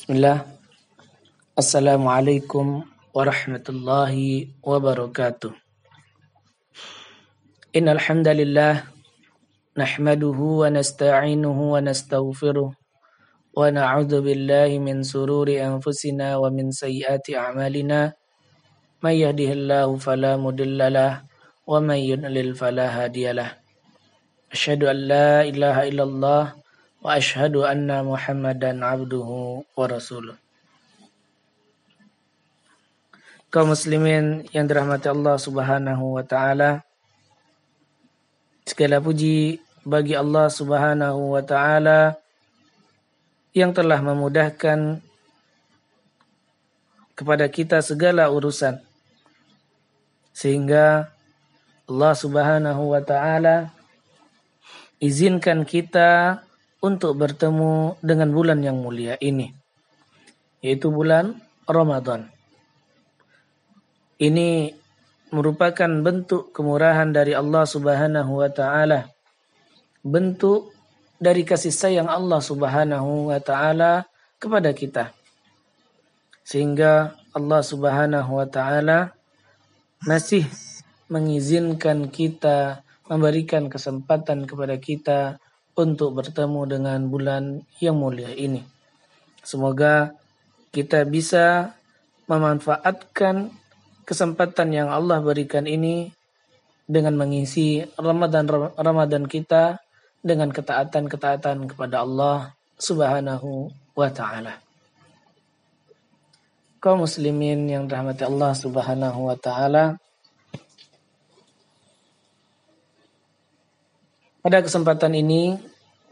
بسم الله. السلام عليكم ورحمة الله وبركاته. إن الحمد لله نحمده ونستعينه ونستغفره ونعوذ بالله من سرور أنفسنا ومن سيئات أعمالنا. من يهده الله فلا مضل له ومن يضلل فلا هادي له. أشهد أن لا إله إلا الله anna Muhammadan abduhu wa rasuluh. Kaum muslimin yang dirahmati Allah Subhanahu wa taala. Segala puji bagi Allah Subhanahu wa taala yang telah memudahkan kepada kita segala urusan sehingga Allah Subhanahu wa taala izinkan kita untuk bertemu dengan bulan yang mulia ini yaitu bulan Ramadan. Ini merupakan bentuk kemurahan dari Allah Subhanahu wa taala. Bentuk dari kasih sayang Allah Subhanahu wa taala kepada kita. Sehingga Allah Subhanahu wa taala masih mengizinkan kita memberikan kesempatan kepada kita untuk bertemu dengan bulan yang mulia ini. Semoga kita bisa memanfaatkan kesempatan yang Allah berikan ini dengan mengisi Ramadan Ramadan kita dengan ketaatan-ketaatan kepada Allah Subhanahu wa taala. Kaum muslimin yang dirahmati Allah Subhanahu wa taala, Pada kesempatan ini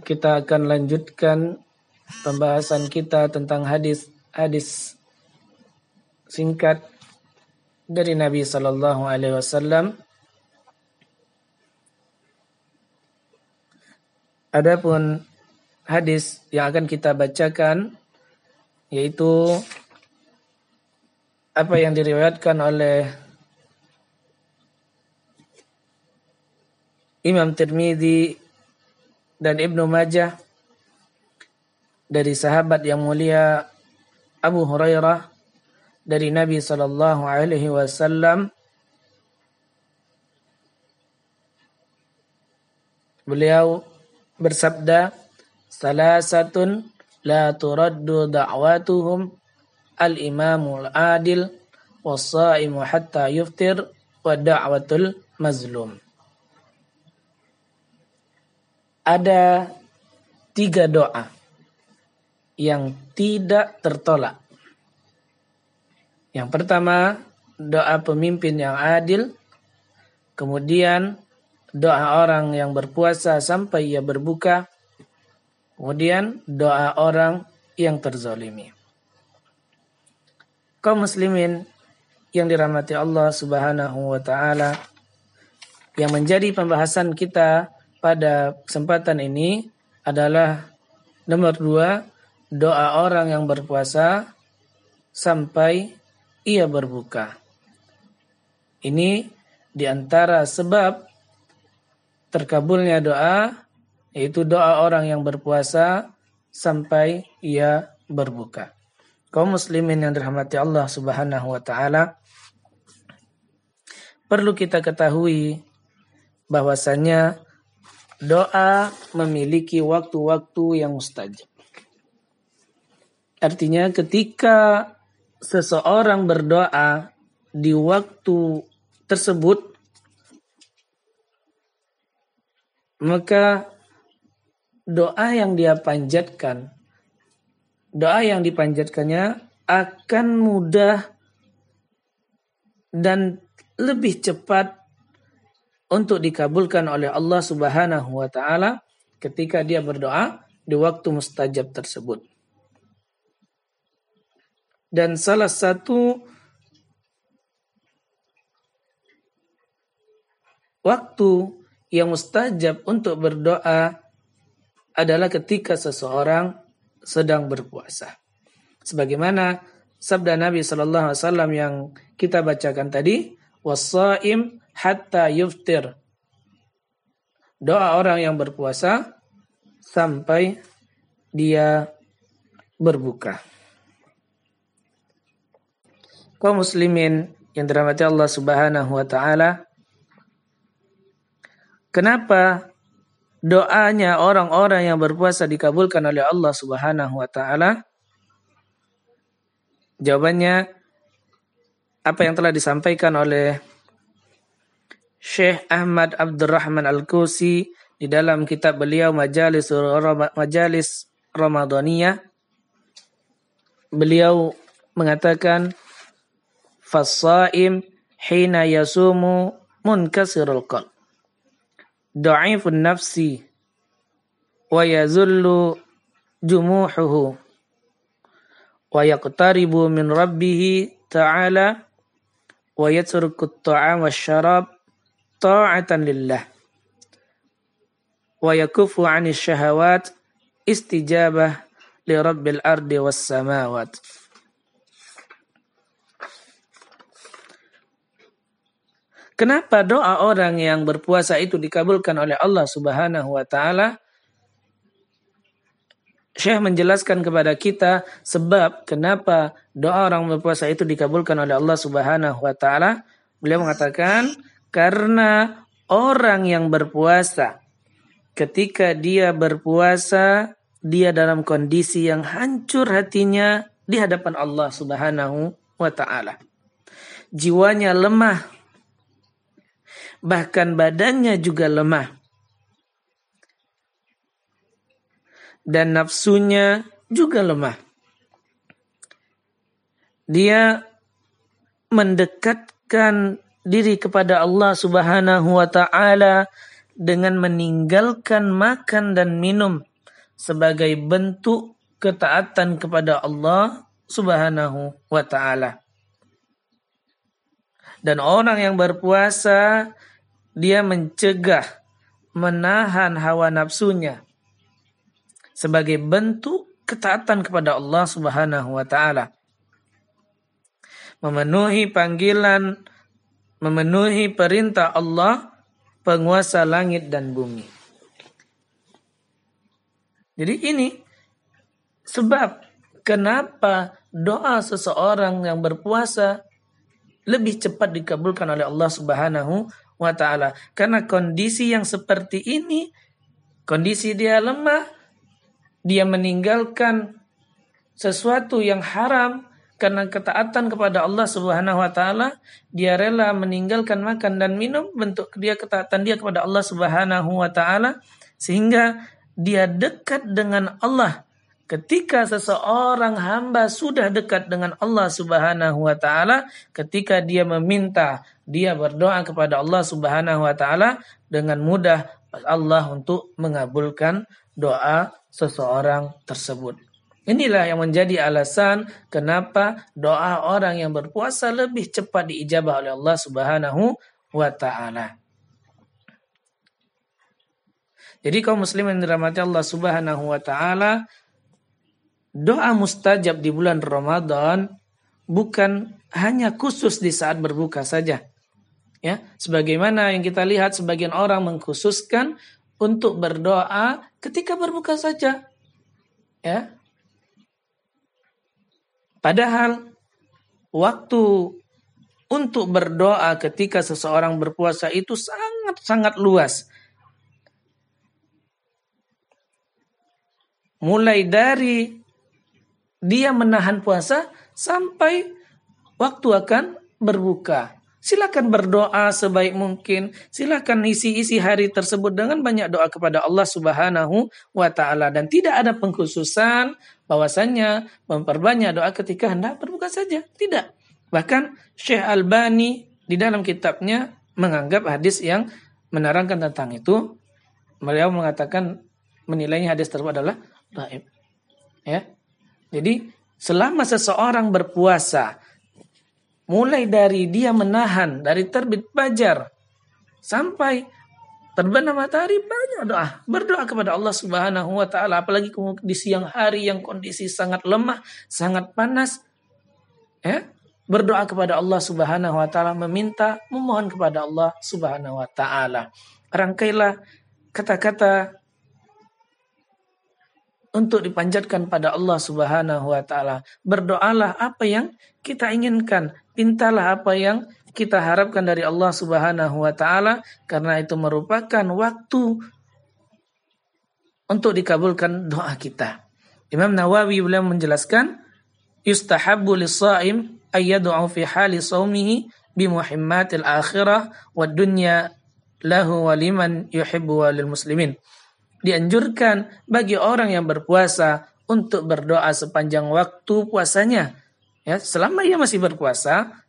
kita akan lanjutkan pembahasan kita tentang hadis-hadis singkat dari Nabi Sallallahu Alaihi Wasallam. Adapun hadis yang akan kita bacakan yaitu apa yang diriwayatkan oleh Imam Tirmidzi dan Ibnu Majah dari sahabat yang mulia Abu Hurairah dari Nabi sallallahu alaihi wasallam. Beliau bersabda salasatun la turaddu da'watuhum al-imamul adil was-sa'imu hatta yuftir wa da'watul mazlum ada tiga doa yang tidak tertolak. Yang pertama, doa pemimpin yang adil. Kemudian, doa orang yang berpuasa sampai ia berbuka. Kemudian, doa orang yang terzolimi. Kaum muslimin yang dirahmati Allah subhanahu wa ta'ala. Yang menjadi pembahasan kita pada kesempatan ini adalah nomor dua, doa orang yang berpuasa sampai ia berbuka. Ini di antara sebab terkabulnya doa, yaitu doa orang yang berpuasa sampai ia berbuka. Kaum muslimin yang dirahmati Allah Subhanahu wa taala, perlu kita ketahui bahwasanya doa memiliki waktu-waktu yang mustajab. Artinya ketika seseorang berdoa di waktu tersebut maka doa yang dia panjatkan doa yang dipanjatkannya akan mudah dan lebih cepat untuk dikabulkan oleh Allah Subhanahu wa taala ketika dia berdoa di waktu mustajab tersebut. Dan salah satu waktu yang mustajab untuk berdoa adalah ketika seseorang sedang berpuasa. Sebagaimana sabda Nabi Shallallahu Alaihi Wasallam yang kita bacakan tadi, wasaim hatta yuftir. Doa orang yang berpuasa sampai dia berbuka. kaum muslimin yang dirahmati Allah Subhanahu wa taala kenapa doanya orang-orang yang berpuasa dikabulkan oleh Allah Subhanahu wa taala jawabannya apa yang telah disampaikan oleh Syekh Ahmad Abdurrahman Al-Kusi di dalam kitab beliau Majalis Majalis Ramadaniyah beliau mengatakan fasaim hina yasumu munkasirul qalb. Da'ifun nafsi wa yazullu jumuhuhu wa yaqtaribu min rabbih ta'ala wa yatruku at-ta'am wasyarab ta'atan lillah wa yakufu 'ani syahawat istijabah li rabbil ardi was samawat Kenapa doa orang yang berpuasa itu dikabulkan oleh Allah Subhanahu wa taala? Syekh menjelaskan kepada kita sebab kenapa doa orang berpuasa itu dikabulkan oleh Allah Subhanahu wa taala. Beliau mengatakan karena orang yang berpuasa ketika dia berpuasa dia dalam kondisi yang hancur hatinya di hadapan Allah Subhanahu wa taala. Jiwanya lemah bahkan badannya juga lemah. Dan nafsunya juga lemah. Dia mendekatkan diri kepada Allah Subhanahu wa taala dengan meninggalkan makan dan minum sebagai bentuk ketaatan kepada Allah Subhanahu wa taala. Dan orang yang berpuasa dia mencegah, menahan hawa nafsunya sebagai bentuk ketaatan kepada Allah Subhanahu wa taala. Memenuhi panggilan, memenuhi perintah Allah penguasa langit dan bumi. Jadi ini sebab kenapa doa seseorang yang berpuasa lebih cepat dikabulkan oleh Allah Subhanahu wa taala. Karena kondisi yang seperti ini, kondisi dia lemah, dia meninggalkan sesuatu yang haram karena ketaatan kepada Allah Subhanahu wa taala, dia rela meninggalkan makan dan minum bentuk dia ketaatan dia kepada Allah Subhanahu wa taala sehingga dia dekat dengan Allah. Ketika seseorang hamba sudah dekat dengan Allah Subhanahu wa taala, ketika dia meminta dia berdoa kepada Allah Subhanahu wa taala dengan mudah Allah untuk mengabulkan doa seseorang tersebut. Inilah yang menjadi alasan kenapa doa orang yang berpuasa lebih cepat diijabah oleh Allah Subhanahu wa taala. Jadi kaum muslim yang dirahmati Allah Subhanahu wa taala, doa mustajab di bulan Ramadan bukan hanya khusus di saat berbuka saja. Ya, sebagaimana yang kita lihat sebagian orang mengkhususkan untuk berdoa ketika berbuka saja. Ya. Padahal waktu untuk berdoa ketika seseorang berpuasa itu sangat-sangat luas. Mulai dari dia menahan puasa sampai waktu akan berbuka. Silakan berdoa sebaik mungkin. Silakan isi-isi hari tersebut dengan banyak doa kepada Allah Subhanahu wa taala dan tidak ada pengkhususan bahwasanya memperbanyak doa ketika hendak berbuka saja. Tidak. Bahkan Syekh Albani di dalam kitabnya menganggap hadis yang menerangkan tentang itu. Beliau mengatakan menilainya hadis tersebut adalah dhaif. Ya. Jadi selama seseorang berpuasa mulai dari dia menahan dari terbit fajar sampai terbenam matahari banyak doa. Berdoa kepada Allah Subhanahu wa taala apalagi di siang hari yang kondisi sangat lemah sangat panas ya. Berdoa kepada Allah Subhanahu wa taala meminta memohon kepada Allah Subhanahu wa taala. Rangkailah kata-kata untuk dipanjatkan pada Allah Subhanahu wa taala. Berdoalah apa yang kita inginkan, pintalah apa yang kita harapkan dari Allah Subhanahu wa taala karena itu merupakan waktu untuk dikabulkan doa kita. Imam Nawawi beliau menjelaskan yustahabbu lis-shaim ayyad'u fi hali shaumihi bi muhimmatil akhirah wad dunya lahu wa liman yuhibbu lil muslimin. Dianjurkan bagi orang yang berpuasa untuk berdoa sepanjang waktu puasanya. Ya, selama ia masih berpuasa,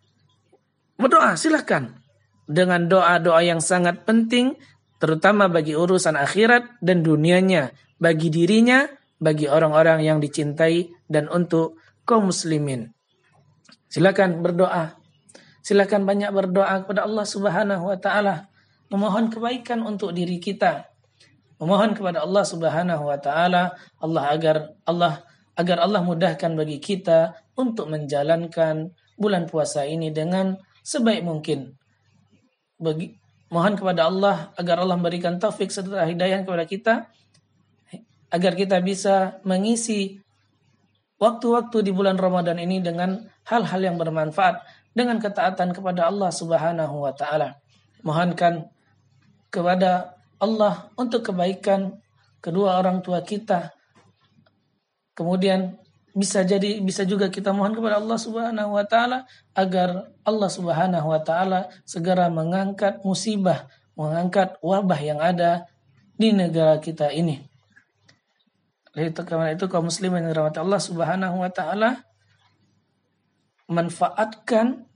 Berdoa silahkan. Dengan doa-doa yang sangat penting, terutama bagi urusan akhirat dan dunianya, bagi dirinya, bagi orang-orang yang dicintai, dan untuk kaum muslimin. Silakan berdoa. Silakan banyak berdoa kepada Allah Subhanahu wa taala, memohon kebaikan untuk diri kita. Memohon kepada Allah Subhanahu wa taala Allah agar Allah agar Allah mudahkan bagi kita untuk menjalankan bulan puasa ini dengan sebaik mungkin. Bagi, mohon kepada Allah agar Allah memberikan taufik serta hidayah kepada kita agar kita bisa mengisi waktu-waktu di bulan Ramadan ini dengan hal-hal yang bermanfaat dengan ketaatan kepada Allah Subhanahu wa taala. Mohonkan kepada Allah untuk kebaikan kedua orang tua kita. Kemudian bisa jadi bisa juga kita mohon kepada Allah Subhanahu wa taala agar Allah Subhanahu wa taala segera mengangkat musibah, mengangkat wabah yang ada di negara kita ini. Itu karena itu kaum muslimin yang dirahmati Allah Subhanahu wa taala manfaatkan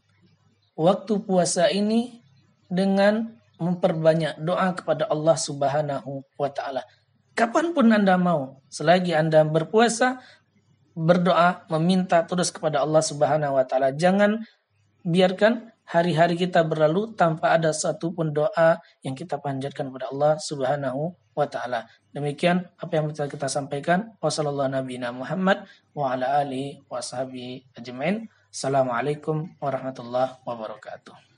waktu puasa ini dengan memperbanyak doa kepada Allah Subhanahu wa taala. Kapan pun Anda mau, selagi Anda berpuasa, berdoa, meminta terus kepada Allah Subhanahu wa taala. Jangan biarkan hari-hari kita berlalu tanpa ada satu pun doa yang kita panjatkan kepada Allah Subhanahu wa taala. Demikian apa yang bisa kita sampaikan. Wassalamualaikum warahmatullahi wabarakatuh.